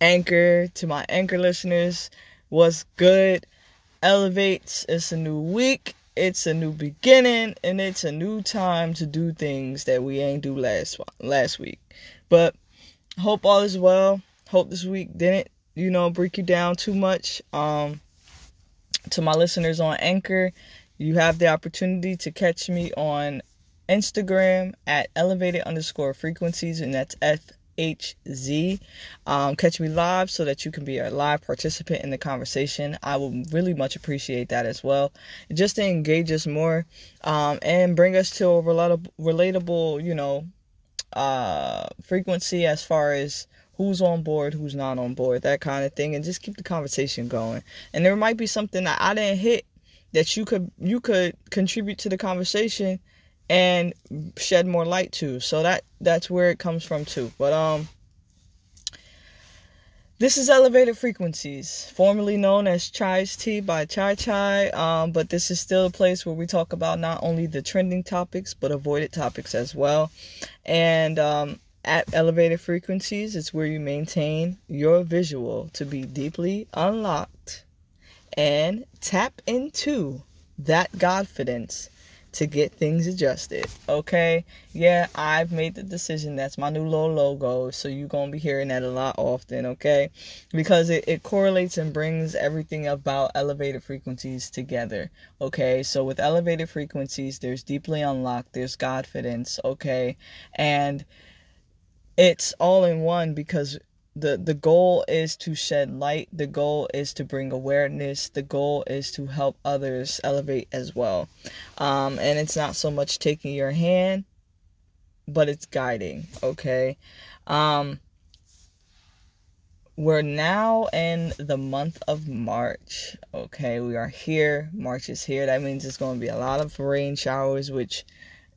Anchor, to my Anchor listeners, what's good? Elevates, it's a new week, it's a new beginning, and it's a new time to do things that we ain't do last last week. But hope all is well. Hope this week didn't, you know, break you down too much. Um to my listeners on Anchor, you have the opportunity to catch me on Instagram at elevated underscore frequencies, and that's F H Z. Um, catch me live so that you can be a live participant in the conversation. I will really much appreciate that as well. Just to engage us more um, and bring us to a relatable, relatable you know, uh, frequency as far as who's on board, who's not on board, that kind of thing, and just keep the conversation going. And there might be something that I didn't hit that you could you could contribute to the conversation and shed more light to. So that that's where it comes from too. But um this is Elevated Frequencies, formerly known as Chai's Tea by Chai Chai. Um, but this is still a place where we talk about not only the trending topics, but avoided topics as well. And um, at Elevated Frequencies, it's where you maintain your visual to be deeply unlocked and tap into that confidence to get things adjusted. Okay? Yeah, I've made the decision. That's my new little logo. So you're going to be hearing that a lot often. Okay? Because it, it correlates and brings everything about elevated frequencies together. Okay? So with elevated frequencies, there's deeply unlocked, there's Godfidence. Okay? And it's all in one because the the goal is to shed light the goal is to bring awareness the goal is to help others elevate as well. Um, and it's not so much taking your hand but it's guiding okay? Um, we're now in the month of march okay? We are here march is here. That means it's going to be a lot of rain showers which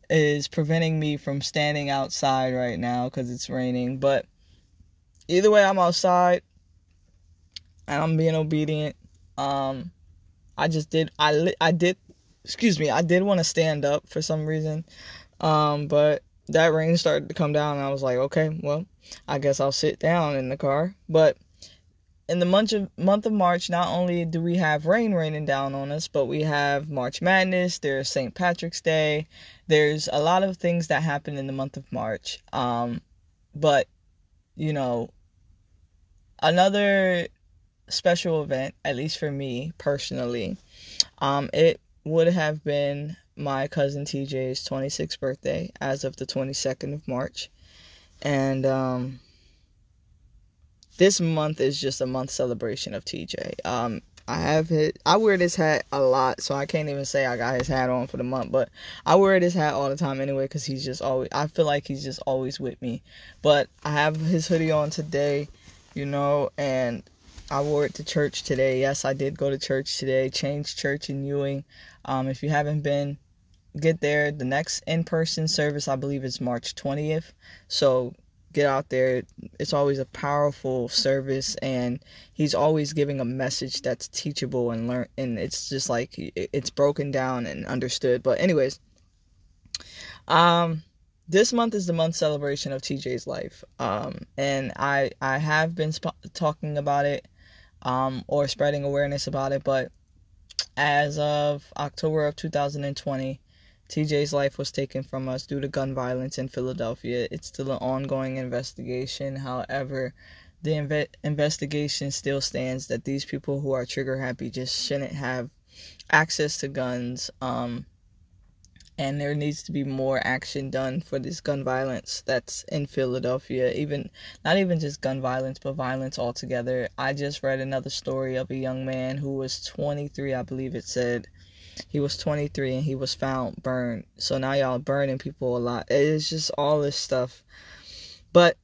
is preventing me from standing outside right now because it's raining but either way, I'm outside and I'm being obedient. Um, I just did. I I did. Excuse me. I did want to stand up for some reason. Um, but that rain started to come down, and I was like, okay, well, I guess I'll sit down in the car. But in the month of month of March, not only do we have rain raining down on us, but we have March Madness. There's St. Patrick's Day. There's a lot of things that happen in the month of March. Um, but you know, another special event, at least for me personally, um, it would have been my cousin TJ's 26th birthday as of the 22nd of March. And um, this month is just a month celebration of TJ. Um, I have it. I wear this hat a lot, so I can't even say I got his hat on for the month. But I wear this hat all the time anyway, because he's just always. I feel like he's just always with me. But I have his hoodie on today, you know, and I wore it to church today. Yes, I did go to church today. Change Church in Ewing. Um, if you haven't been, get there. The next in-person service, I believe, is March 20th. So get out there. It's always a powerful service, and he's always giving a message that's teachable and learn. And it's just like it's broken down and understood. But anyways, um, this month is the month celebration of TJ's life. Um, and I I have been sp- talking about it, um, or spreading awareness about it, but as of October of 2020 TJ's life was taken from us due to gun violence in Philadelphia. It's still an ongoing investigation. However, the inve- investigation still stands that these people who are trigger happy just shouldn't have access to guns. Um, and there needs to be more action done for this gun violence that's in Philadelphia. Even not even just gun violence, but violence altogether. I just read another story of a young man who was 23, I believe it said, he was 23 and he was found burned. So now y'all burning people a lot. It's just all this stuff. But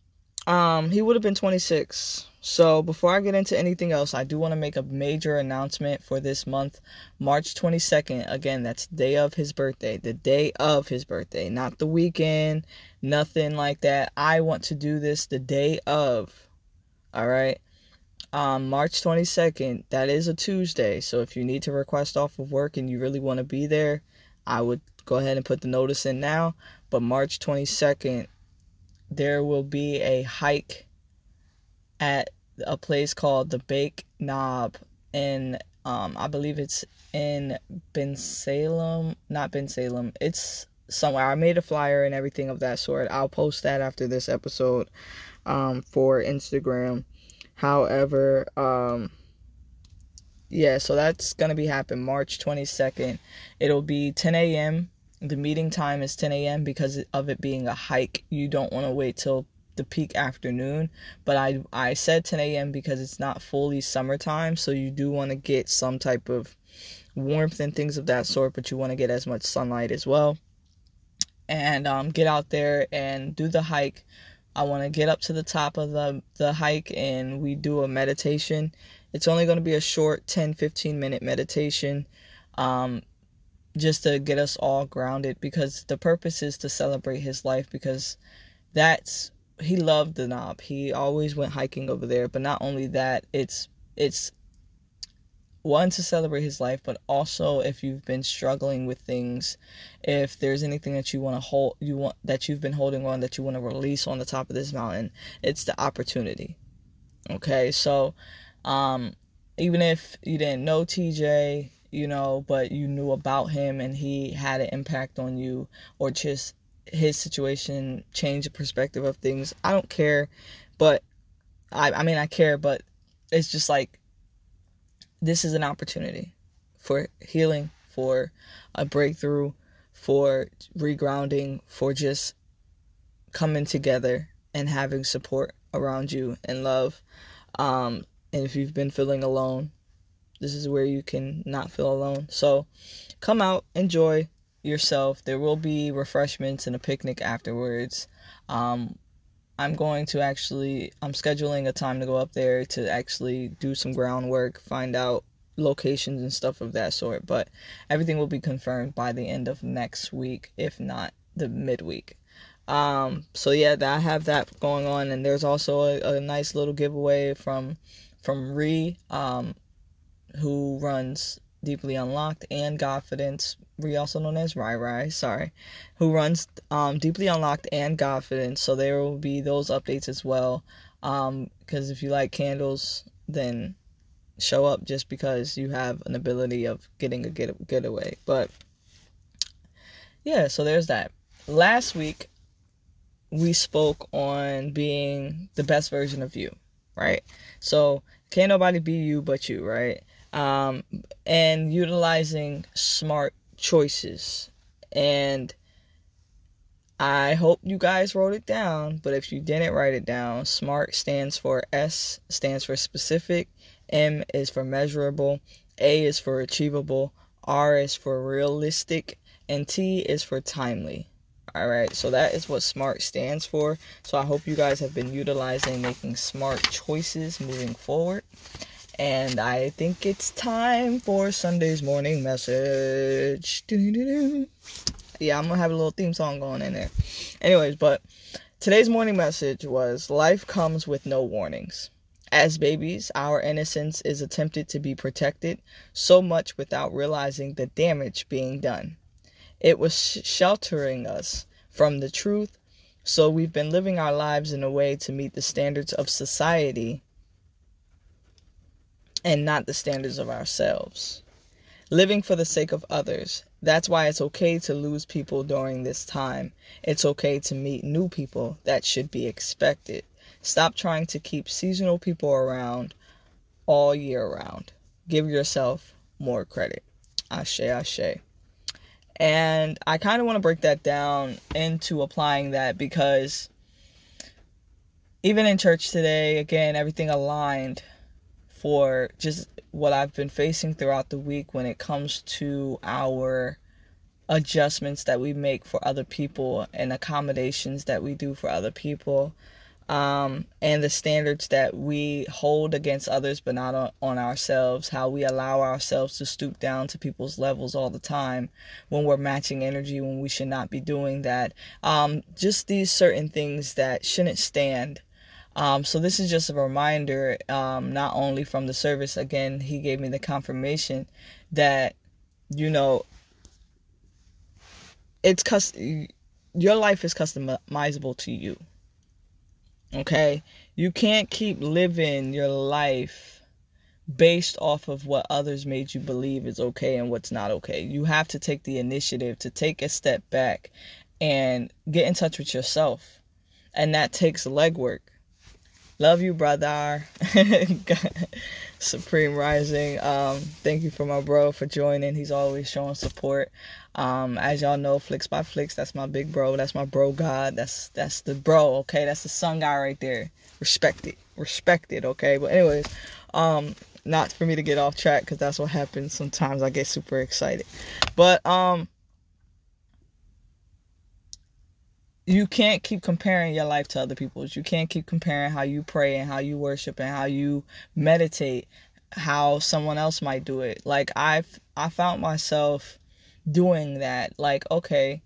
um he would have been 26. So before I get into anything else, I do want to make a major announcement for this month, March 22nd. Again, that's day of his birthday, the day of his birthday, not the weekend, nothing like that. I want to do this the day of. All right um, March 22nd. That is a Tuesday. So if you need to request off of work and you really want to be there, I would go ahead and put the notice in now. But March 22nd, there will be a hike at a place called the Bake Knob in um I believe it's in Bensalem, not Bensalem. It's somewhere. I made a flyer and everything of that sort. I'll post that after this episode um for Instagram. However, um yeah, so that's gonna be happening March 22nd. It'll be 10 a.m. The meeting time is 10 a.m. because of it being a hike. You don't want to wait till the peak afternoon, but I I said 10 a.m. because it's not fully summertime, so you do want to get some type of warmth and things of that sort, but you want to get as much sunlight as well. And um, get out there and do the hike. I want to get up to the top of the the hike and we do a meditation it's only going to be a short 10 15 minute meditation um, just to get us all grounded because the purpose is to celebrate his life because that's he loved the knob. He always went hiking over there, but not only that, it's it's one to celebrate his life, but also if you've been struggling with things, if there's anything that you want to hold, you want that you've been holding on that you want to release on the top of this mountain, it's the opportunity. Okay, so um, even if you didn't know TJ, you know, but you knew about him and he had an impact on you, or just his situation changed the perspective of things. I don't care, but I, I mean, I care, but it's just like this is an opportunity for healing, for a breakthrough, for regrounding, for just coming together and having support around you and love. Um, and if you've been feeling alone, this is where you can not feel alone. So come out, enjoy yourself. There will be refreshments and a picnic afterwards. Um, I'm going to actually, I'm scheduling a time to go up there to actually do some groundwork, find out locations and stuff of that sort. But everything will be confirmed by the end of next week, if not the midweek. Um, so yeah, I have that going on, and there's also a, a nice little giveaway from from Ri, um, who runs Deeply Unlocked and Godfidence, also known as Rye Rye, sorry, who runs um, Deeply Unlocked and Godfidence. So there will be those updates as well. Um, because if you like candles, then show up just because you have an ability of getting a get getaway. But yeah, so there's that. Last week we spoke on being the best version of you, right? So can't nobody be you but you, right? Um, and utilizing smart choices. And I hope you guys wrote it down, but if you didn't write it down, SMART stands for S stands for specific, M is for measurable, A is for achievable, R is for realistic, and T is for timely. All right, so that is what SMART stands for. So I hope you guys have been utilizing making smart choices moving forward. And I think it's time for Sunday's morning message. Yeah, I'm gonna have a little theme song going in there. Anyways, but today's morning message was life comes with no warnings. As babies, our innocence is attempted to be protected so much without realizing the damage being done. It was sheltering us from the truth. So we've been living our lives in a way to meet the standards of society and not the standards of ourselves. Living for the sake of others. That's why it's okay to lose people during this time. It's okay to meet new people. That should be expected. Stop trying to keep seasonal people around all year round. Give yourself more credit. Ashe, ashe. And I kind of want to break that down into applying that because even in church today, again, everything aligned for just what I've been facing throughout the week when it comes to our adjustments that we make for other people and accommodations that we do for other people um, and the standards that we hold against others but not on, ourselves, how we allow ourselves to stoop down to people's levels all the time when we're matching energy when we should not be doing that. Um, just these certain things that shouldn't stand. Um, so this is just a reminder, um, not only from the service, again, he gave me the confirmation that, you know, it's custom, your life is customizable to you Okay? You can't keep living your life based off of what others made you believe is okay and what's not okay. You have to take the initiative to take a step back and get in touch with yourself. And that takes legwork. Love you, brother. Supreme Rising. Um, thank you for my bro for joining. He's always showing support. Um, as y'all know, Flicks by Flicks, that's my big bro. That's my bro God. That's that's the bro, okay? That's the sun guy right there. Respect it. Respect it, okay? But anyways, um, not for me to get off track because that's what happens sometimes. I get super excited. But um you can't keep comparing your life to other people's. You can't keep comparing how you pray and how you worship and how you meditate, how someone else might do it. Like I've I found myself doing that. Like, okay,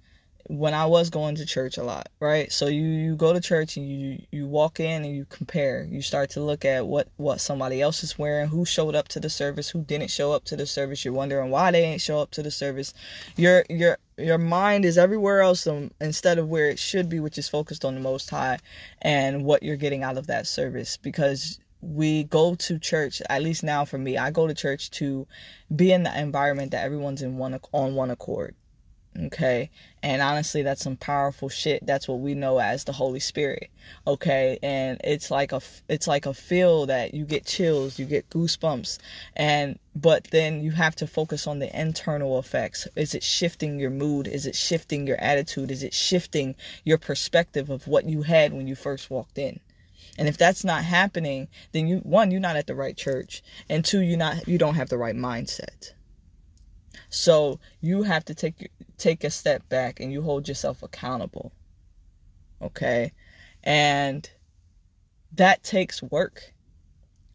when I was going to church a lot, right? So you you go to church and you you walk in and you compare. You start to look at what what somebody else is wearing, who showed up to the service, who didn't show up to the service. You're wondering why they ain't show up to the service. Your your your mind is everywhere else instead of where it should be, which is focused on the Most High and what you're getting out of that service. Because we go to church at least now for me i go to church to be in the environment that everyone's in one on one accord okay? And honestly that's some powerful shit. That's what we know as the holy spirit okay? And it's like a it's like a feel that you get chills you get goosebumps. And but then you have to focus on the internal effects. Is it shifting your mood? Is it shifting your attitude? Is it shifting your perspective of what you had when you first walked in? And if that's not happening then you one you're not at the right church and two you're not you don't have the right mindset so you have to take take a step back and you hold yourself accountable. Okay? And that takes work.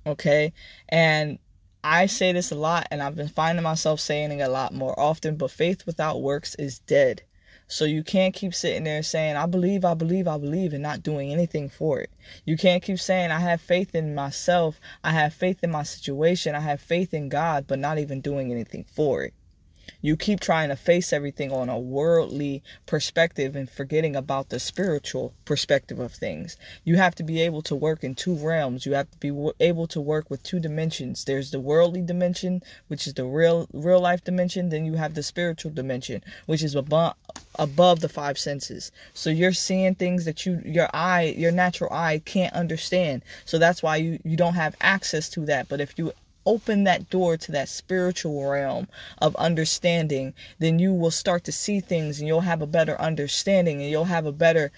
Okay? And I say this a lot and I've been finding myself saying it a lot more often, but faith without works is dead. So you can't keep sitting there saying, I believe, I believe, I believe, and not doing anything for it. You can't keep saying, I have faith in myself, I have faith in my situation, I have faith in God, but not even doing anything for it. You keep trying to face everything on a worldly perspective and forgetting about the spiritual perspective of things. You have to be able to work in two realms. You have to be able to work with two dimensions. There's the worldly dimension, which is the real real life dimension, then you have the spiritual dimension, which is above above the five senses. So you're seeing things that you your eye, your natural eye can't understand. So that's why you you don't have access to that. But if you open that door to that spiritual realm of understanding, then you will start to see things and you'll have a better understanding and you'll have a better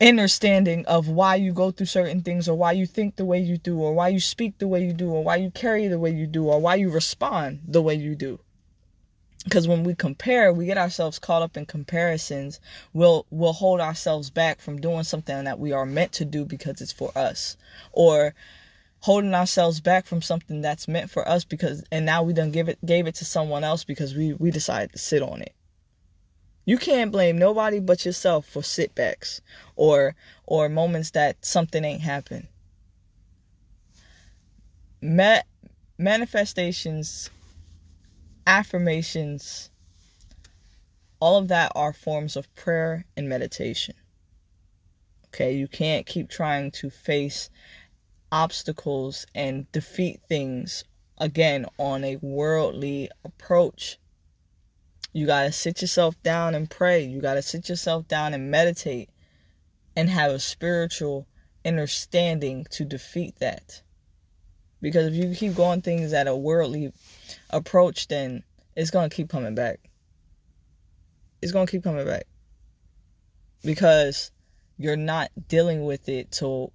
understanding of why you go through certain things or why you think the way you do or why you speak the way you do or why you carry the way you do or why you respond the way you do. Because when we compare we get ourselves caught up in comparisons we'll we'll hold ourselves back from doing something that we are meant to do because it's for us. Or holding ourselves back from something that's meant for us because and now we done give it gave it to someone else because we we decided to sit on it. You can't blame nobody but yourself for sitbacks or or moments that something ain't happened. Ma- manifestations affirmations all of that are forms of prayer and meditation. Okay you can't keep trying to face obstacles and defeat things again on a worldly approach. You got to sit yourself down and pray. You got to sit yourself down and meditate and have a spiritual understanding to defeat that. Because if you keep going things at a worldly approach, then it's going to keep coming back. It's going to keep coming back. Because you're not dealing with it to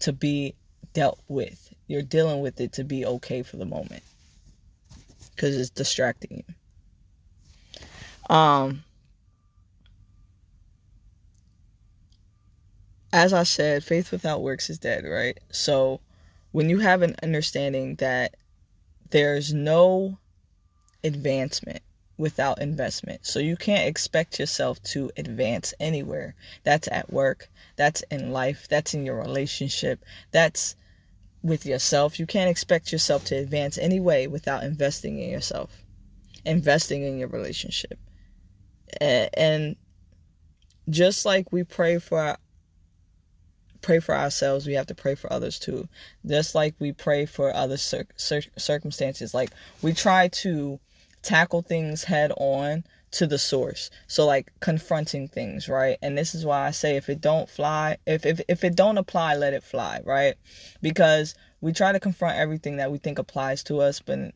to be dealt with. You're dealing with it to be okay for the moment because it's distracting you. Um, as I said, faith without works is dead, right? So when you have an understanding that there's no advancement without investment. So you can't expect yourself to advance anywhere. That's at work, that's in life, that's in your relationship, that's with yourself. You can't expect yourself to advance anyway without investing in yourself, investing in your relationship. And just like we pray for our, pray for ourselves, we have to pray for others too. Just like we pray for other cir- cir- circumstances. Like we try to tackle things head on to the source. So like confronting things, right? And this is why I say if it don't fly, if if if it don't apply, let it fly, right? Because we try to confront everything that we think applies to us, but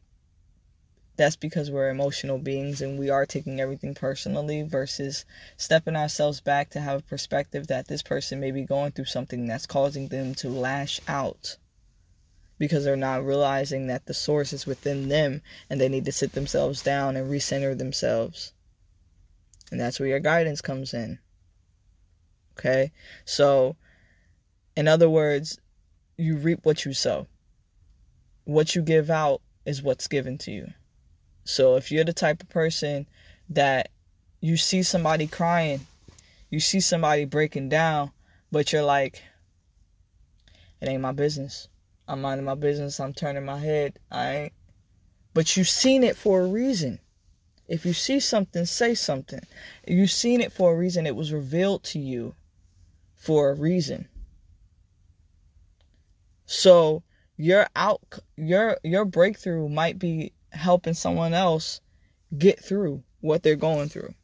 that's because we're emotional beings and we are taking everything personally versus stepping ourselves back to have a perspective that this person may be going through something that's causing them to lash out because they're not realizing that the source is within them and they need to sit themselves down and recenter themselves. And that's where your guidance comes in. Okay? So, in other words, you reap what you sow. What you give out is what's given to you. So if you're the type of person that you see somebody crying, you see somebody breaking down, but you're like, it ain't my business. I'm minding my business. I'm turning my head. I ain't. But you've seen it for a reason. If you see something, say something. You've seen it for a reason. It was revealed to you for a reason. So your out your your breakthrough might be helping someone else get through what they're going through.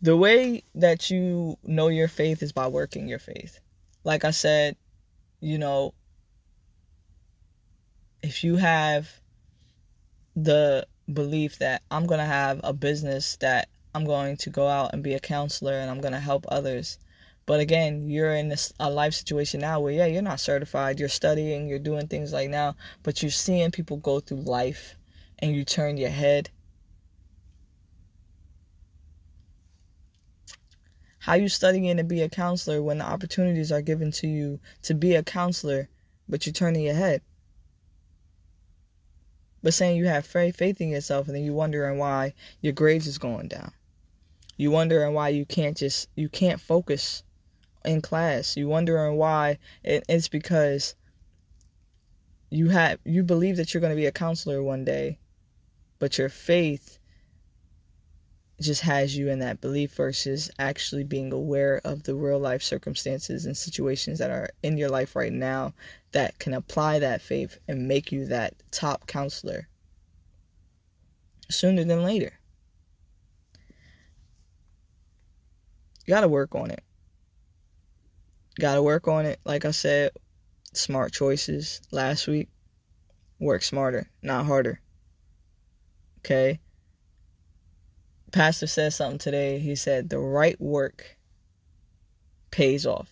The way that you know your faith is by working your faith. Like I said, you know, if you have the belief that I'm going to have a business that I'm going to go out and be a counselor and I'm going to help others, but again, you're in this a life situation now where yeah, you're not certified, you're studying, you're doing things like now, but you're seeing people go through life and you turn your head. How you studying to be a counselor when the opportunities are given to you to be a counselor, but you're turning your head? But saying you have faith in yourself and then you wondering why your grades is going down. You wondering why you can't just you can't focus in class. You wondering why? it's because you have you believe that you're going to be a counselor one day, but your faith just has you in that belief versus actually being aware of the real life circumstances and situations that are in your life right now that can apply that faith and make you that top counselor sooner than later. You got to work on it. Got to work on it. Like I said, smart choices last week. Work smarter, not harder. Okay? Pastor said something today. He said, the right work pays off.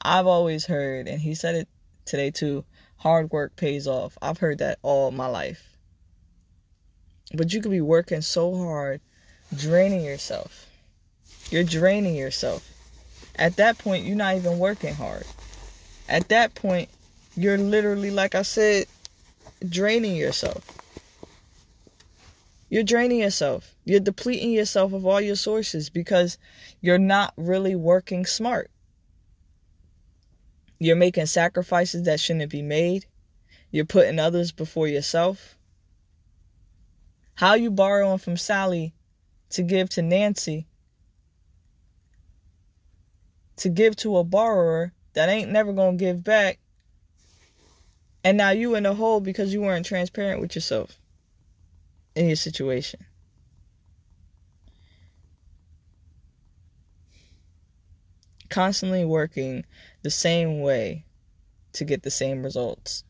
I've always heard, and he said it today too hard work pays off. I've heard that all my life. But you could be working so hard, draining yourself. You're draining yourself. At that point, you're not even working hard. At that point, you're literally, like I said, draining yourself. You're draining yourself. You're depleting yourself of all your sources because you're not really working smart. You're making sacrifices that shouldn't be made. You're putting others before yourself. How you borrowing from Sally to give to Nancy to give to a borrower that ain't never going to give back. And now you in a hole because you weren't transparent with yourself in your situation. Constantly working the same way to get the same results.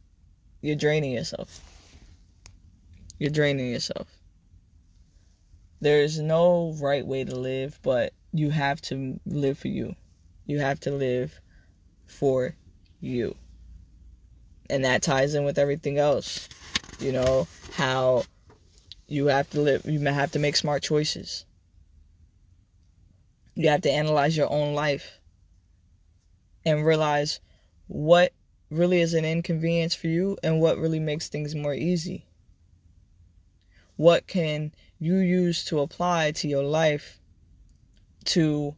You're draining yourself. You're draining yourself. There's no right way to live, but you have to live for you. You have to live for you. And that ties in with everything else. You know, how you have to live, you have to make smart choices. You have to analyze your own life and realize what really is an inconvenience for you and what really makes things more easy. What can you use to apply to your life to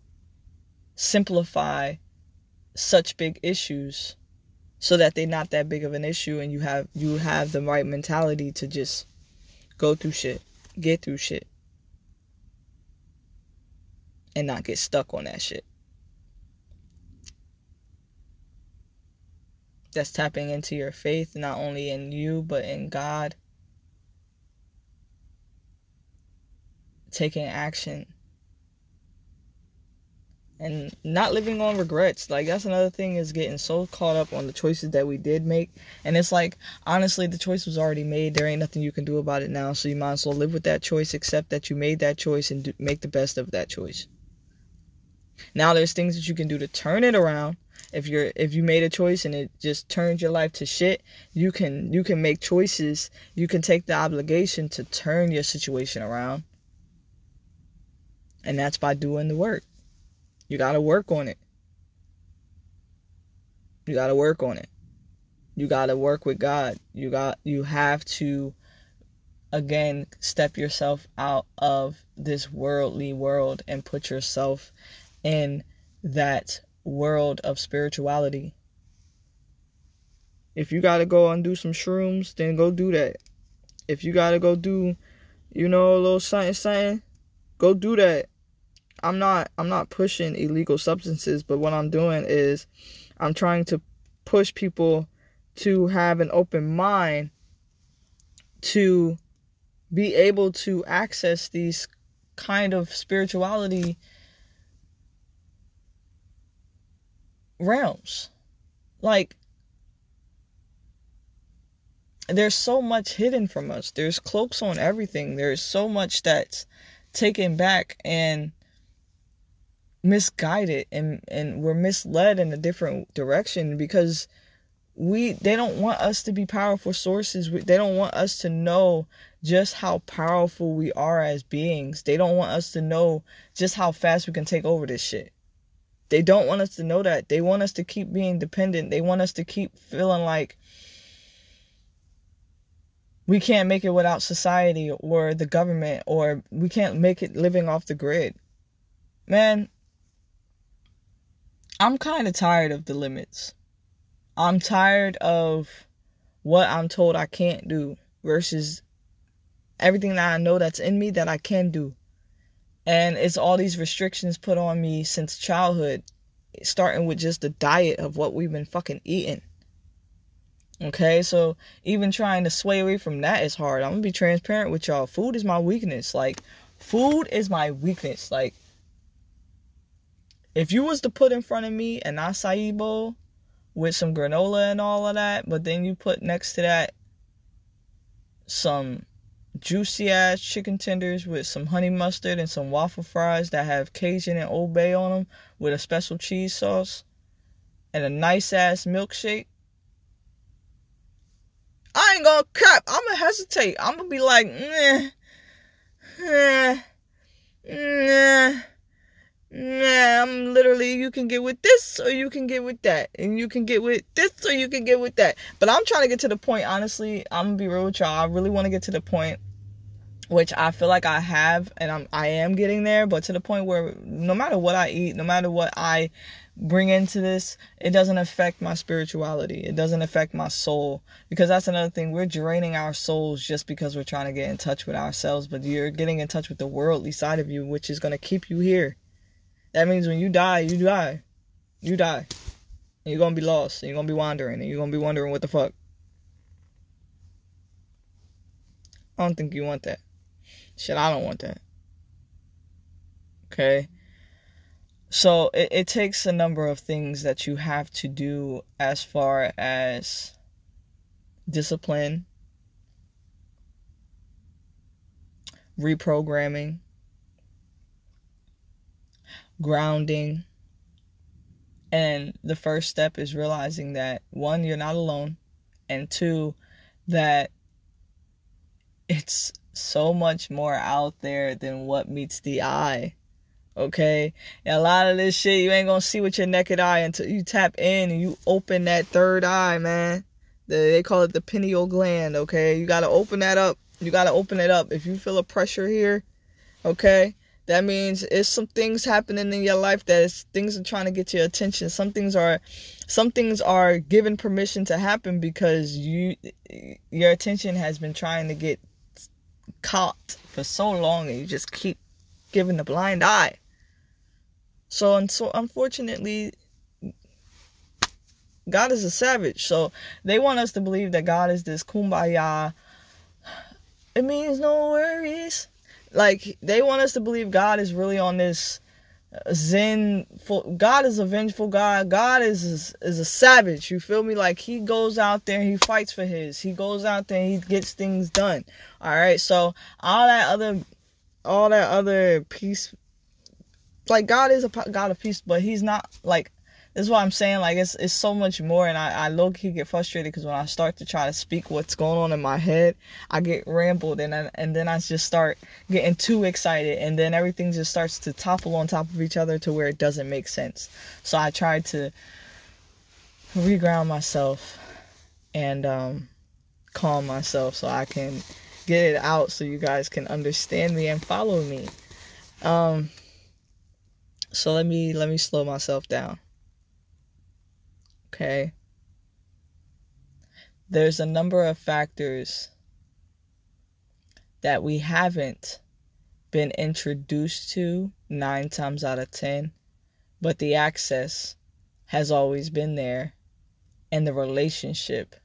simplify such big issues so that they're not that big of an issue and you have you have the right mentality to just go through shit, get through shit. and not get stuck on that shit. That's tapping into your faith, not only in you, but in God. Taking action and not living on regrets. Like that's another thing is getting so caught up on the choices that we did make, and it's like honestly, the choice was already made. There ain't nothing you can do about it now, so you might as well live with that choice, accept that you made that choice, and do, make the best of that choice. Now there's things that you can do to turn it around. If you're if you made a choice and it just turned your life to shit, you can you can make choices. You can take the obligation to turn your situation around. And that's by doing the work. You got to work on it. You got to work on it. You got to work with God. You got you have to again step yourself out of this worldly world and put yourself in that world of spirituality. If you got to go and do some shrooms, then go do that. If you got to go do, you know, a little something, something, go do that. I'm not I'm not pushing illegal substances, but what I'm doing is I'm trying to push people to have an open mind to be able to access these kind of spirituality realms. Like there's so much hidden from us. There's cloaks on everything. There's so much that's taken back and misguided and and we're misled in a different direction because we they don't want us to be powerful sources. They don't want us to know just how powerful we are as beings. They don't want us to know just how fast we can take over this shit. They don't want us to know that. They want us to keep being dependent. They want us to keep feeling like we can't make it without society or the government or we can't make it living off the grid. Man I'm kind of tired of the limits. I'm tired of what I'm told I can't do versus everything that I know that's in me that I can do. And it's all these restrictions put on me since childhood, starting with just the diet of what we've been fucking eating. Okay, so even trying to sway away from that is hard. I'm gonna be transparent with y'all. Food is my weakness. Like, food is my weakness. Like, if you was to put in front of me an acai bowl with some granola and all of that, but then you put next to that some juicy ass chicken tenders with some honey mustard and some waffle fries that have Cajun and Old Bay on them with a special cheese sauce and a nice ass milkshake. I ain't gonna cap. I'm gonna hesitate. I'm gonna be like, nah, nah, nah. Nah, I'm literally you can get with this or you can get with that. And you can get with this or you can get with that. But I'm trying to get to the point, honestly, I'm gonna be real with y'all. I really want to get to the point which I feel like I have and I'm I am getting there, but to the point where no matter what I eat, no matter what I bring into this, it doesn't affect my spirituality. It doesn't affect my soul. Because that's another thing. We're draining our souls just because we're trying to get in touch with ourselves, but you're getting in touch with the worldly side of you, which is gonna keep you here. That means when you die, you die. You die. And you're gonna be lost. And you're gonna be wandering. And you're gonna be wondering what the fuck. I don't think you want that. Shit, I don't want that. Okay? So it, it takes a number of things that you have to do as far as discipline, reprogramming, grounding. And the first step is realizing that one, you're not alone, and two, that it's so much more out there than what meets the eye. Okay? And a lot of this shit you ain't gonna see with your naked eye until you tap in and you open that third eye, man. they call it the pineal gland, okay? You gotta open that up. You gotta open it up. If you feel a pressure here, okay? That means it's some things happening in your life that is things are trying to get your attention. Some things are some things are given permission to happen because you your attention has been trying to get caught for so long and you just keep giving the blind eye. So and so unfortunately God is a savage. So they want us to believe that God is this kumbaya. It means no worries. Like they want us to believe God is really on this Zen. God is a vengeful God. God is is a savage. You feel me? Like he goes out there, he fights for his. He goes out there, he gets things done. All right. So all that other, all that other peace. Like God is a God of peace, but he's not like this is what I'm saying. Like it's it's so much more, and I I low key get frustrated because when I start to try to speak what's going on in my head, I get rambled, and I, and then I just start getting too excited, and then everything just starts to topple on top of each other to where it doesn't make sense. So I try to reground myself and um, calm myself so I can get it out so you guys can understand me and follow me. Um, so let me let me slow myself down okay? There's a number of factors that we haven't been introduced to nine times out of ten, but the access has always been there and the relationship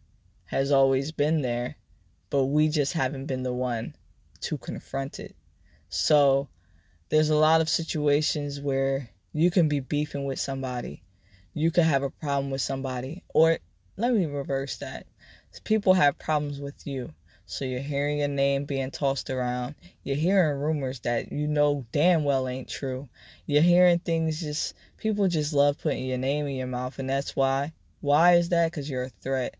has always been there, but we just haven't been the one to confront it. So there's a lot of situations where you can be beefing with somebody you could have a problem with somebody. Or let me reverse that. People have problems with you. So you're hearing your name being tossed around. You're hearing rumors that you know damn well ain't true. You're hearing things just people just love putting your name in your mouth and that's why. Why is that? Cuz you're a threat.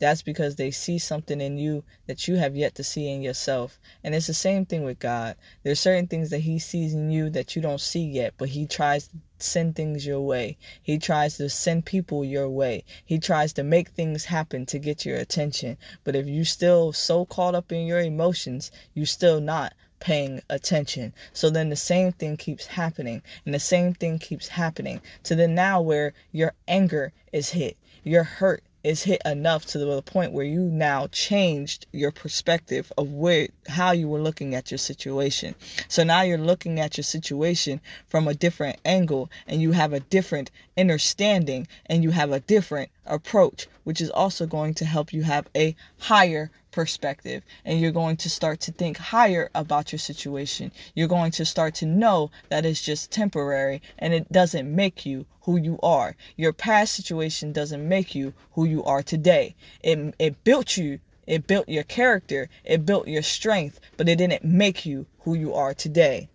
That's because they see something in you that you have yet to see in yourself. And it's the same thing with God. There's certain things that He sees in you that you don't see yet, but He tries send things your way. He tries to send people your way. He tries to make things happen to get your attention. But if you still so caught up in your emotions, you're still not paying attention. So then the same thing keeps happening and the same thing keeps happening to the now where your anger is hit. You're hurt is hit enough to the point where you now changed your perspective of where how you were looking at your situation. So now you're looking at your situation from a different angle and you have a different understanding and you have a different approach, which is also going to help you have a higher perspective and you're going to start to think higher about your situation. You're going to start to know that it's just temporary and it doesn't make you who you are. Your past situation doesn't make you who you are today. It it built you it built your character, it built your strength, but it didn't make you who you are today.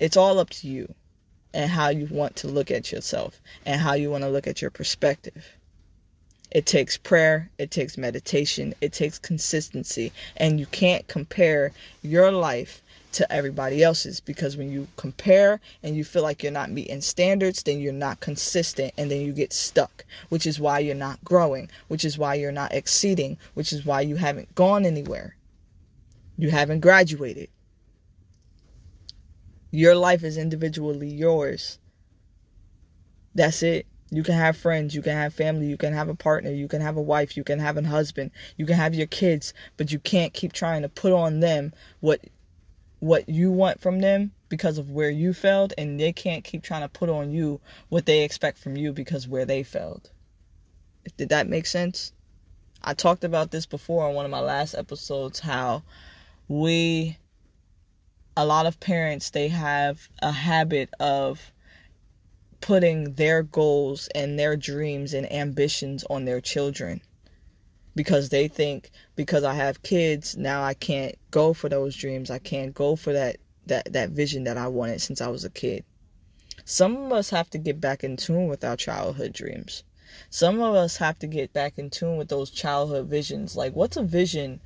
It's all up to you and how you want to look at yourself and how you want to look at your perspective. It takes prayer, it takes meditation, it takes consistency, and you can't compare your life to everybody else's because when you compare and you feel like you're not meeting standards, then you're not consistent and then you get stuck, which is why you're not growing, which is why you're not exceeding, which is why you haven't gone anywhere. You haven't graduated. Your life is individually yours. That's it. You can have friends, you can have family, you can have a partner, you can have a wife, you can have a husband, you can have your kids, but you can't keep trying to put on them what what you want from them because of where you failed and they can't keep trying to put on you what they expect from you because where they failed. Did that make sense? I talked about this before on one of my last episodes how we a lot of parents they have a habit of putting their goals and their dreams and ambitions on their children because they think because I have kids now I can't go for those dreams. I can't go for that that that vision that I wanted since I was a kid. Some of us have to get back in tune with our childhood dreams. Some of us have to get back in tune with those childhood visions. Like what's a vision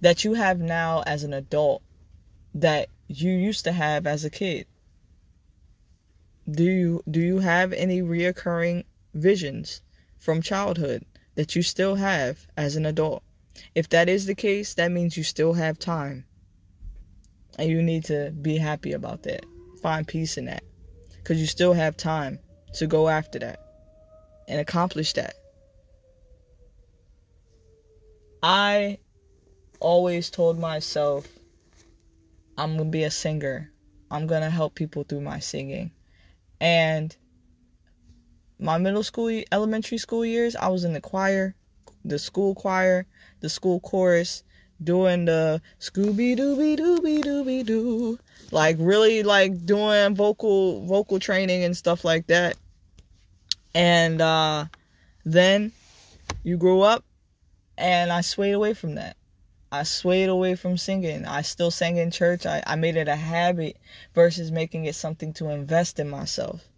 that you have now as an adult that you used to have as a kid? do you do you have any reoccurring visions from childhood that you still have as an adult? If that is the case, that means you still have time. And you need to be happy about that. Find peace in that. Because you still have time to go after that and accomplish that. I always told myself I'm to be a singer. I'm to help people through my singing And my middle school, elementary school years, I was in the choir, the school choir, the school chorus, doing the Scooby Dooby Dooby Dooby Doo, like really like doing vocal vocal training and stuff like that. And uh, then you grew up, and I swayed away from that. I swayed away from singing. I still sang in church. I, I made it a habit versus making it something to invest in myself.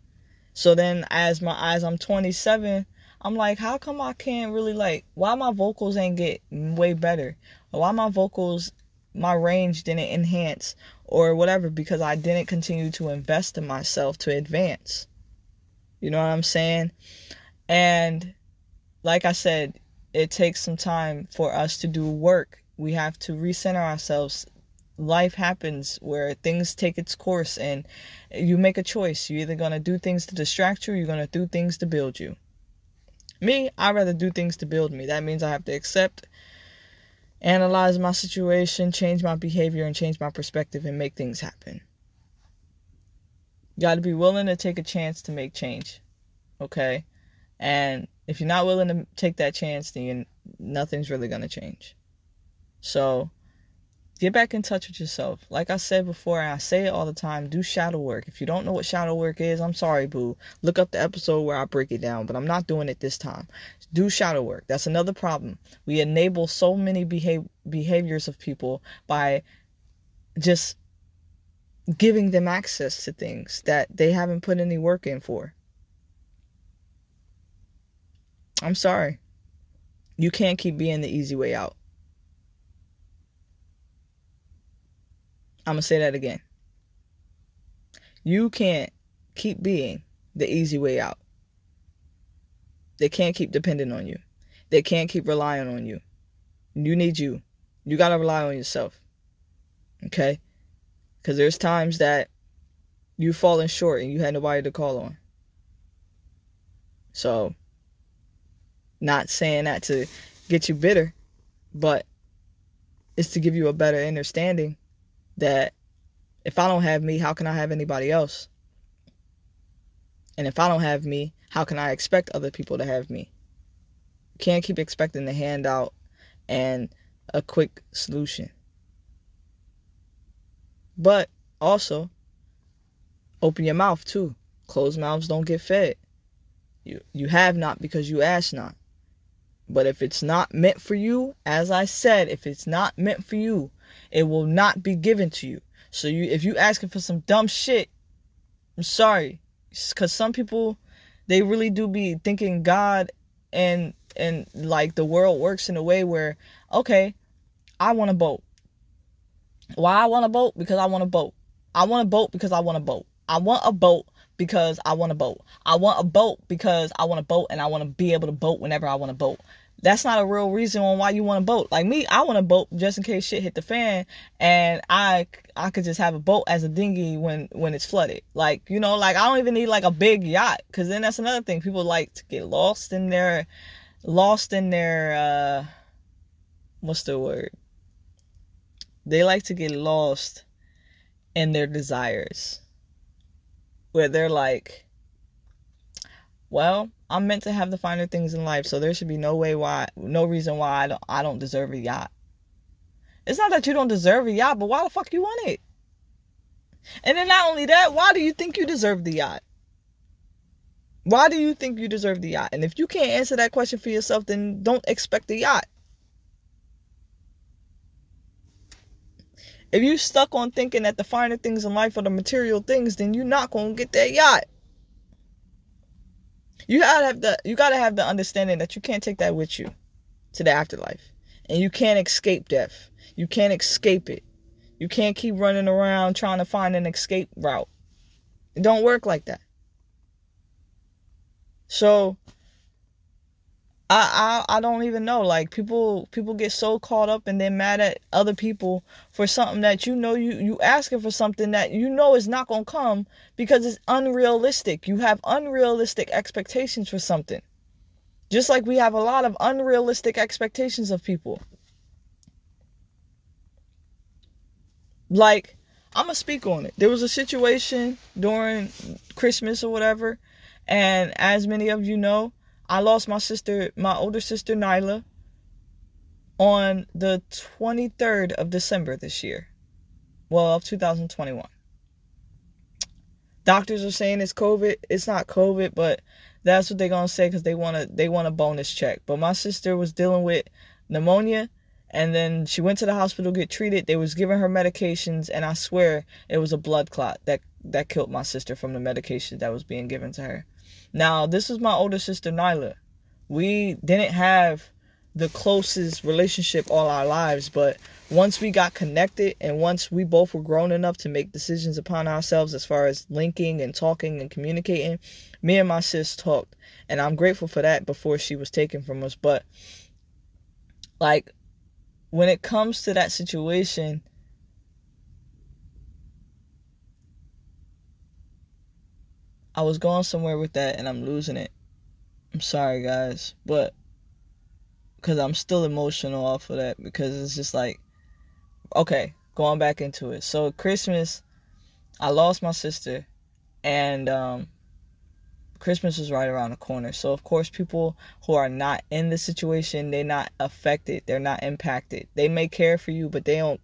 So then as my eyes, I'm 27, I'm like, how come I can't really like why my vocals ain't get way better? Why my vocals my range didn't enhance or whatever because I didn't continue to invest in myself to advance. You know what I'm saying? And like I said, it takes some time for us to do work. We have to recenter ourselves. Life happens where things take its course and you make a choice. You're either going to do things to distract you you're going to do things to build you. Me, i rather do things to build me. That means I have to accept, analyze my situation, change my behavior, and change my perspective and make things happen. You got to be willing to take a chance to make change. Okay? And if you're not willing to take that chance, then nothing's really going to change. So get back in touch with yourself. Like I said before, and I say it all the time, do shadow work. If you don't know what shadow work is, I'm sorry, boo. Look up the episode where I break it down, but I'm not doing it this time. Do shadow work. That's another problem. We enable so many behave- behaviors of people by just giving them access to things that they haven't put any work in for. I'm sorry. You can't keep being the easy way out. I'm going to say that again. You can't keep being the easy way out. They can't keep depending on you. They can't keep relying on you. You need you. You got to rely on yourself. Okay? Because there's times that you've fallen short and you had nobody to call on. So, not saying that to get you bitter, but it's to give you a better understanding that if I don't have me, how can I have anybody else? And if I don't have me, how can I expect other people to have me? can't keep expecting the handout and a quick solution. But also, open your mouth too. Closed mouths don't get fed. You you have not because you ask not. But if it's not meant for you, as I said, if it's not meant for you, it will not be given to you. So you if you asking for some dumb shit, I'm sorry. Cause some people they really do be thinking God and and like the world works in a way where, okay, I want a boat. Why I want a boat? Because I want a boat. I want a boat because I want a boat. I want a boat because I want a boat. I want a boat because I want a boat and I want to be able to boat whenever I want a boat. That's not a real reason on why you want a boat. Like me, I want a boat just in case shit hit the fan and I I could just have a boat as a dinghy when when it's flooded. Like, you know, like I don't even need like a big yacht cuz then that's another thing. People like to get lost in their lost in their uh what's the word? They like to get lost in their desires where they're like, well, I'm meant to have the finer things in life, so there should be no way why, no reason why I don't, I don't deserve a yacht. It's not that you don't deserve a yacht, but why the fuck you want it? And then not only that, why do you think you deserve the yacht? Why do you think you deserve the yacht? And if you can't answer that question for yourself, then don't expect the yacht. If you're stuck on thinking that the finer things in life are the material things, then you're not gonna get that yacht. You gotta have the you gotta have the understanding that you can't take that with you to the afterlife. And you can't escape death. You can't escape it. You can't keep running around trying to find an escape route. It don't work like that. So I, I I don't even know. Like people people get so caught up and they're mad at other people for something that you know you you asking for something that you know is not gonna come because it's unrealistic. You have unrealistic expectations for something. Just like we have a lot of unrealistic expectations of people. Like I'm gonna speak on it. There was a situation during Christmas or whatever, and as many of you know, I lost my sister, my older sister Nyla, on the 23rd of December this year. Well, of 2021. Doctors are saying it's COVID. It's not COVID, but that's what they're gonna say because they want to they want a bonus check. But my sister was dealing with pneumonia, and then she went to the hospital to get treated. They was giving her medications, and I swear it was a blood clot that that killed my sister from the medication that was being given to her. Now, this is my older sister Nyla. We didn't have the closest relationship all our lives, but once we got connected and once we both were grown enough to make decisions upon ourselves as far as linking and talking and communicating, me and my sis talked. And I'm grateful for that before she was taken from us. But like when it comes to that situation, I was going somewhere with that and I'm losing it. I'm sorry, guys, but because I'm still emotional off of that because it's just like, okay, going back into it. So Christmas, I lost my sister, and um, Christmas was right around the corner. So of course, people who are not in the situation, they're not affected, they're not impacted. They may care for you, but they don't,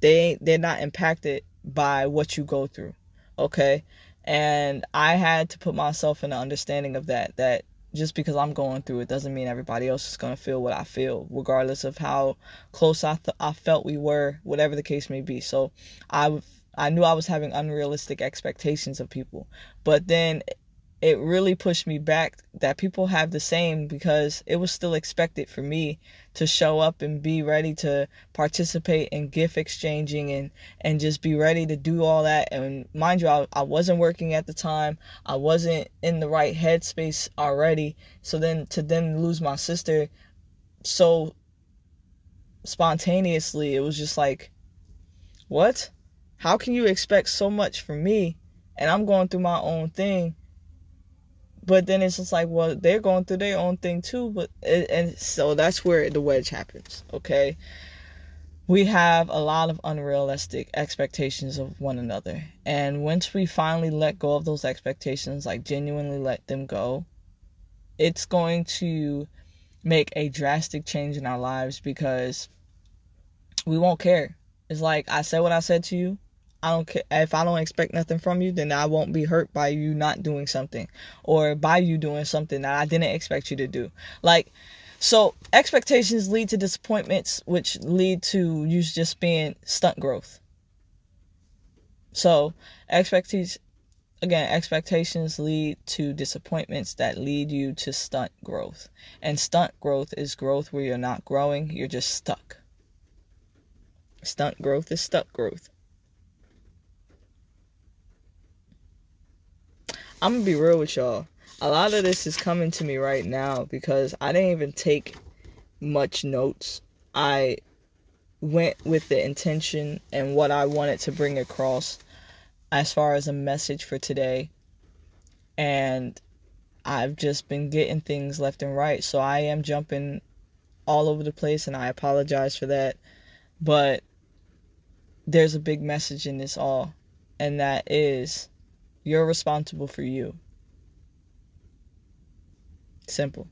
they they're not impacted by what you go through. Okay, and I had to put myself in the understanding of that. That just because I'm going through it doesn't mean everybody else is going to feel what I feel, regardless of how close I, th- I felt we were, whatever the case may be. So I, I knew I was having unrealistic expectations of people. But then it really pushed me back that people have the same because it was still expected for me to show up and be ready to participate in gift exchanging and and just be ready to do all that. And mind you I, I wasn't working at the time. I wasn't in the right headspace already. So then to then lose my sister so spontaneously it was just like what? How can you expect so much from me? And i'm going through my own thing but then it's just like well they're going through their own thing too but and so that's where the wedge happens okay? We have a lot of unrealistic expectations of one another and once we finally let go of those expectations like genuinely let them go it's going to make a drastic change in our lives because we won't care. It's like i said what i said to you I don't care if I don't expect nothing from you, then I won't be hurt by you not doing something or by you doing something that I didn't expect you to do. Like, so expectations lead to disappointments, which lead to you just being stunt growth. So expectations, again, expectations lead to disappointments that lead you to stunt growth. And stunt growth is growth where you're not growing, you're just stuck. Stunt growth is stuck growth. I'm gonna be real with y'all. A lot of this is coming to me right now because I didn't even take much notes. I went with the intention and what I wanted to bring across as far as a message for today. And I've just been getting things left and right. So I am jumping all over the place and I apologize for that. But there's a big message in this all, and that is you're responsible for you. Simple.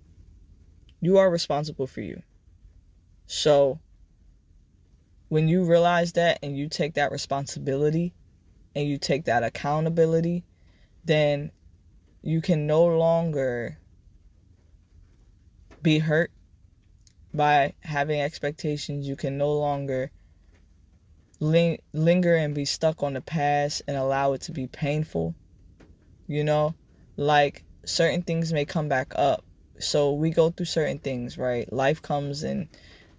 You are responsible for you. So, when you realize that and you take that responsibility and you take that accountability, then you can no longer be hurt by having expectations. You can no longer ling- linger and be stuck on the past and allow it to be painful. You know, like certain things may come back up. So we go through certain things, right? Life comes and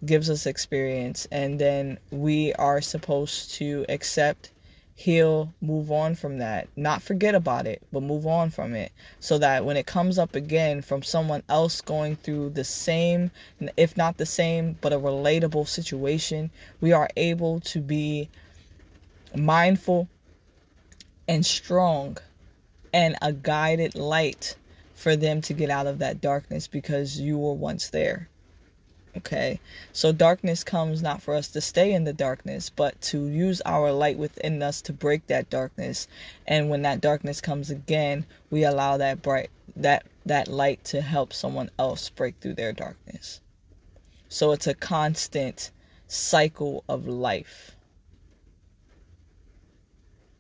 gives us experience, and then we are supposed to accept he'll move on from that. Not forget about it, but move on from it. So that when it comes up again from someone else going through the same, if not the same, but a relatable situation, we are able to be mindful and strong and a guided light for them to get out of that darkness because you were once there. Okay, so darkness comes not for us to stay in the darkness, but to use our light within us to break that darkness. And when that darkness comes again, we allow that bright that that light to help someone else break through their darkness. So it's a constant cycle of life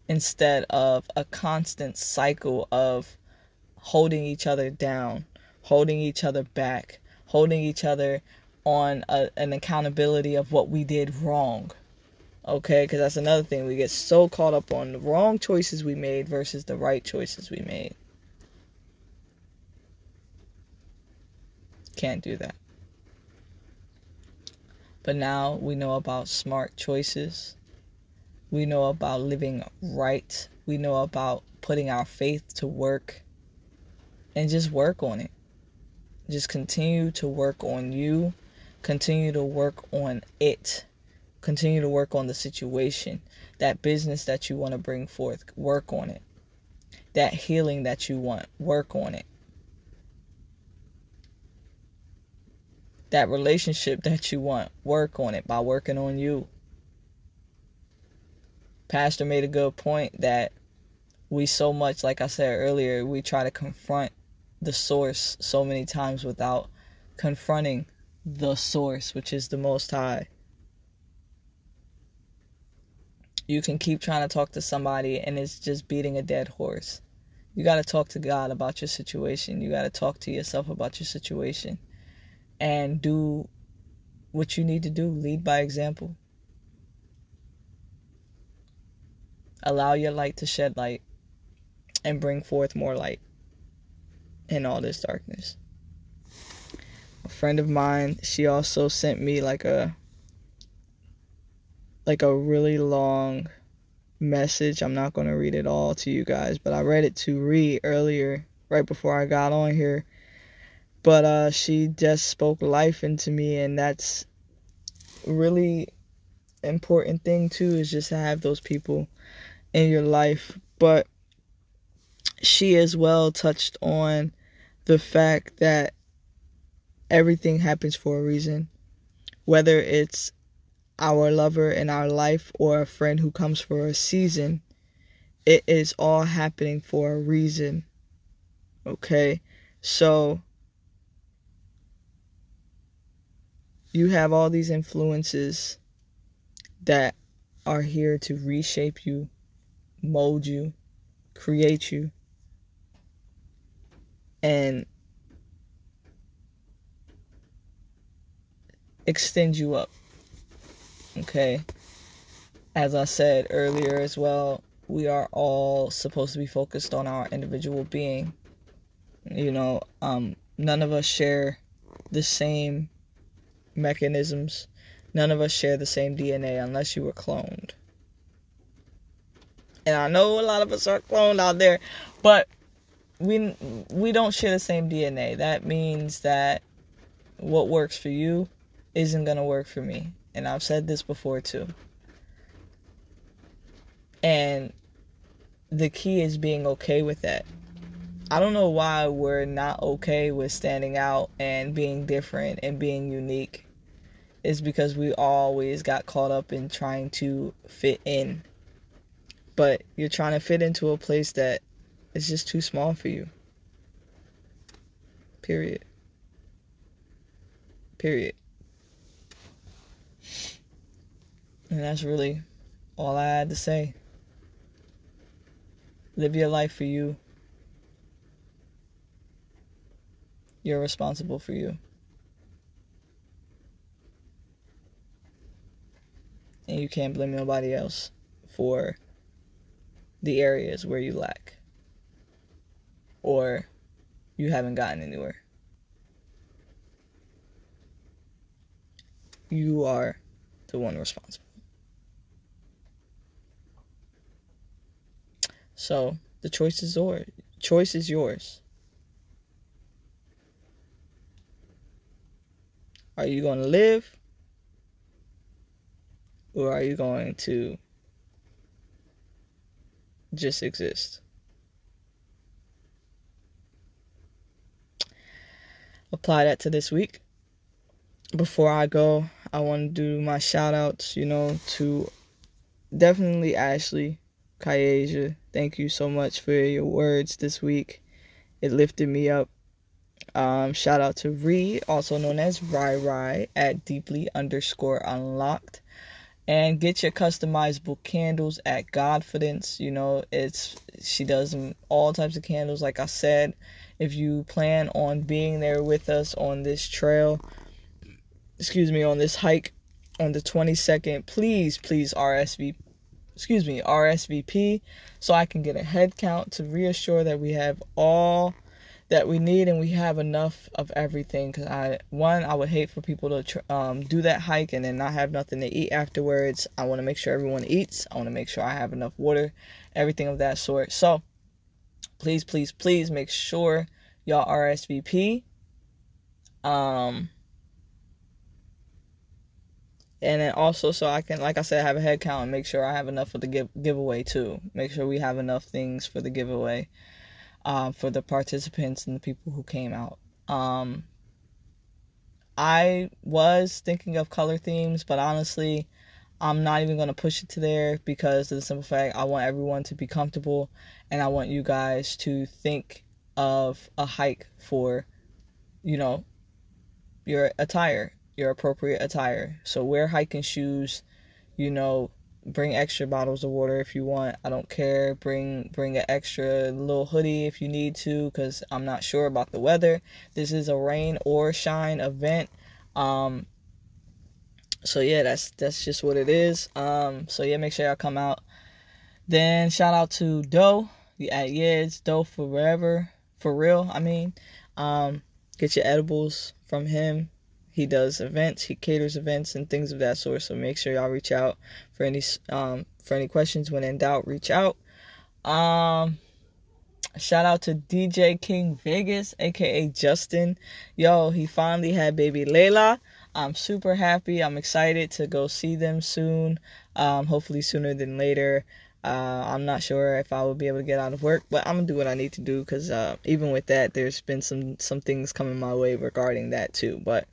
instead of a constant cycle of holding each other down, holding each other back, holding each other on a, an accountability of what we did wrong. Okay, because that's another thing. We get so caught up on the wrong choices we made versus the right choices we made. Can't do that. But now we know about smart choices. We know about living right. We know about putting our faith to work and just work on it. Just continue to work on you, continue to work on it, continue to work on the situation, that business that you want to bring forth, work on it. That healing that you want, work on it. That relationship that you want, work on it by working on you. Pastor made a good point that we so much, like I said earlier, we try to confront the source so many times without confronting the source, which is the Most High. You can keep trying to talk to somebody and it's just beating a dead horse. You got to talk to God about your situation. You got to talk to yourself about your situation and do what you need to do. Lead by example. Allow your light to shed light and bring forth more light in all this darkness. A friend of mine, she also sent me like a like a really long message. I'm not going to read it all to you guys, but I read it to Ri earlier right before I got on here. But uh she just spoke life into me and that's really important thing too is just to have those people in your life. But she as well touched on the fact that everything happens for a reason. Whether it's our lover in our life or a friend who comes for a season, it is all happening for a reason. Okay? So, you have all these influences that are here to reshape you, mold you, create you and extend you up. Okay? As I said earlier as well, we are all supposed to be focused on our individual being. You know, um, none of us share the same mechanisms. None of us share the same DNA unless you were cloned. And I know a lot of us are cloned out there, but we we don't share the same DNA. That means that what works for you isn't going to work for me. And I've said this before too. And the key is being okay with that. I don't know why we're not okay with standing out and being different and being unique. It's because we always got caught up in trying to fit in. But you're trying to fit into a place that is just too small for you. Period. Period. And that's really all I had to say. Live your life for you. You're responsible for you. And you can't blame nobody else for the areas where you lack or you haven't gotten anywhere. You are the one responsible. So the choice is yours. Choice is yours. Are you going to live? Or are you going to just exist? apply that to this week. before I go, I want to do my shout outs, you know, to definitely Ashley, Kayasia. Thank you so much for your words this week. It lifted me up. Um, shout out to Ri, also known as Rye Rye, at deeply underscore unlocked. And get your customizable candles at Godfidence. You know, it's she does all types of candles. Like I said, if you plan on being there with us on this trail, excuse me, on this hike on the 22nd, please, please RSVP excuse me, RSVP so I can get a head count to reassure that we have all that we need and we have enough of everything. Because i one i would hate for people to tr- um, do that hike and then not have nothing to eat afterwards. I want to make sure everyone eats. I want to make sure i have enough water everything of that sort. So please please please make sure y'all rsvp um and then also so i can like i said have a head count and make sure i have enough for the give- giveaway too make sure we have enough things for the giveaway uh, for the participants and the people who came out. Um, I was thinking of color themes, but honestly, I'm not even to push it to there because of the simple fact I want everyone to be comfortable and I want you guys to think of a hike for, you know, your attire, your appropriate attire. So wear hiking shoes, you know, bring extra bottles of water if you want. I don't care. Bring bring an extra little hoodie if you need to because i'm not sure about the weather. This is a rain or shine event. Um so yeah that's that's just what it is. Um so yeah make sure y'all come out. Then shout out to Dough. Yeah yeah it's dough forever. For real i mean um get your edibles from him he does events, he caters events and things of that sort. So make sure y'all reach out for any um for any questions when in doubt, reach out. Um shout out to DJ King Vegas, aka Justin. Yo, he finally had baby Layla. I'm super happy. I'm excited to go see them soon. Um, hopefully sooner than later. Uh, I'm not sure if I will be able to get out of work, but I'm gonna do what I need to do because uh, even with that, there's been some some things coming my way regarding that too. But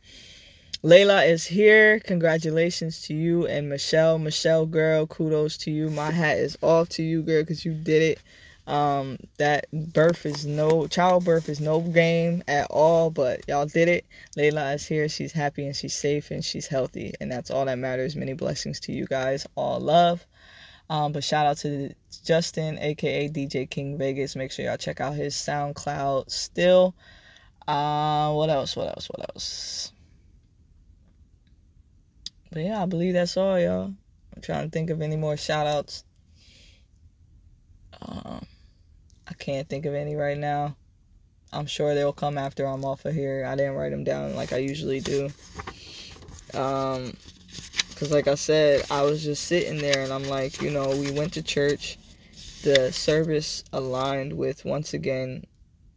Layla is here. Congratulations to you and Michelle. Michelle, girl, kudos to you. My hat is off to you, girl, because you did it. Um, that birth is no childbirth is no game at all, but y'all did it. Layla is here. She's happy and she's safe and she's healthy, and that's all that matters. Many blessings to you guys. All love. Um, but shout out to Justin, aka DJ King Vegas. Make sure y'all check out his SoundCloud still. Uh, what else? What else? What else? But yeah, I believe that's all, y'all. I'm trying to think of any more shout outs. Um, I can't think of any right now. I'm sure they'll come after I'm off of here. I didn't write them down like I usually do. Um, because like I said, I was just sitting there and I'm like, you know, we went to church. The service aligned with, once again,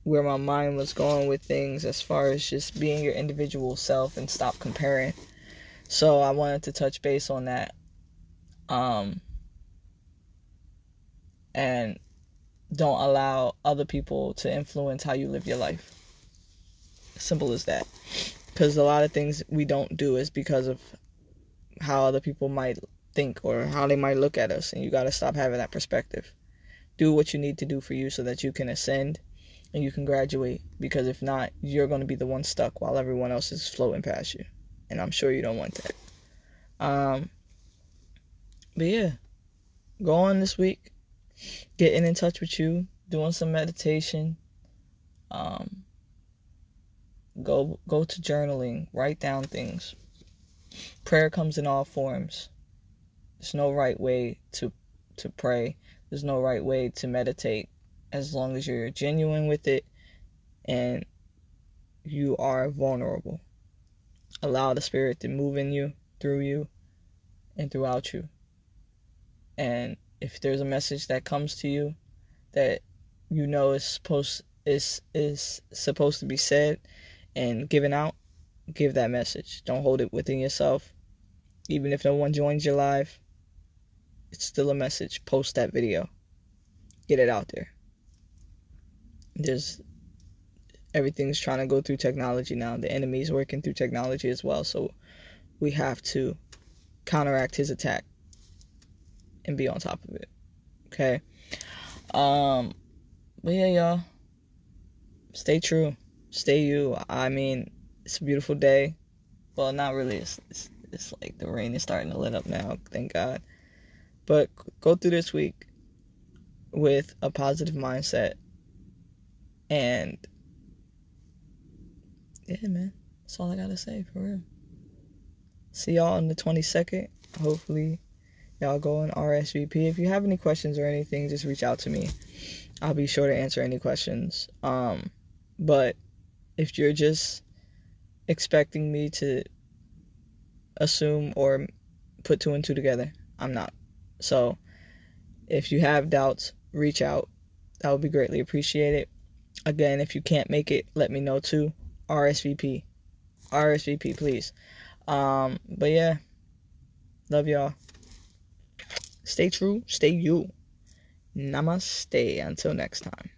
where my mind was going with things as far as just being your individual self and stop comparing. So I wanted to touch base on that. Um, and don't allow other people to influence how you live your life. Simple as that. Because a lot of things we don't do is because of how other people might think or how they might look at us. And you got to stop having that perspective. Do what you need to do for you so that you can ascend and you can graduate. Because if not, you're going to be the one stuck while everyone else is floating past you and I'm sure you don't want that. Um, but yeah, go on this week, getting in touch with you, doing some meditation. Um, go go to journaling, write down things. Prayer comes in all forms. There's no right way to to pray. There's no right way to meditate as long as you're genuine with it and you are vulnerable. Allow the Spirit to move in you, through you, and throughout you. And if there's a message that comes to you that you know is supposed is is supposed to be said and given out, give that message. Don't hold it within yourself. Even if no one joins your live, it's still a message. Post that video. Get it out there. There's everything's trying to go through technology now. The enemy's working through technology as well, so we have to counteract his attack and be on top of it. Okay. Um but yeah, y'all. Stay true. Stay you. I mean, it's a beautiful day. Well, not really. It's, it's, it's like the rain is starting to let up now, thank God. But go through this week with a positive mindset and yeah, man. That's all I gotta say for real. See y'all on the 22nd. Hopefully, y'all go on RSVP. If you have any questions or anything, just reach out to me. I'll be sure to answer any questions. Um, but if you're just expecting me to assume or put two and two together, I'm not. So, if you have doubts, reach out. That would be greatly appreciated. Again, if you can't make it, let me know too. RSVP. RSVP, please. Um, but yeah, love y'all. Stay true, stay you. Namaste. Until next time.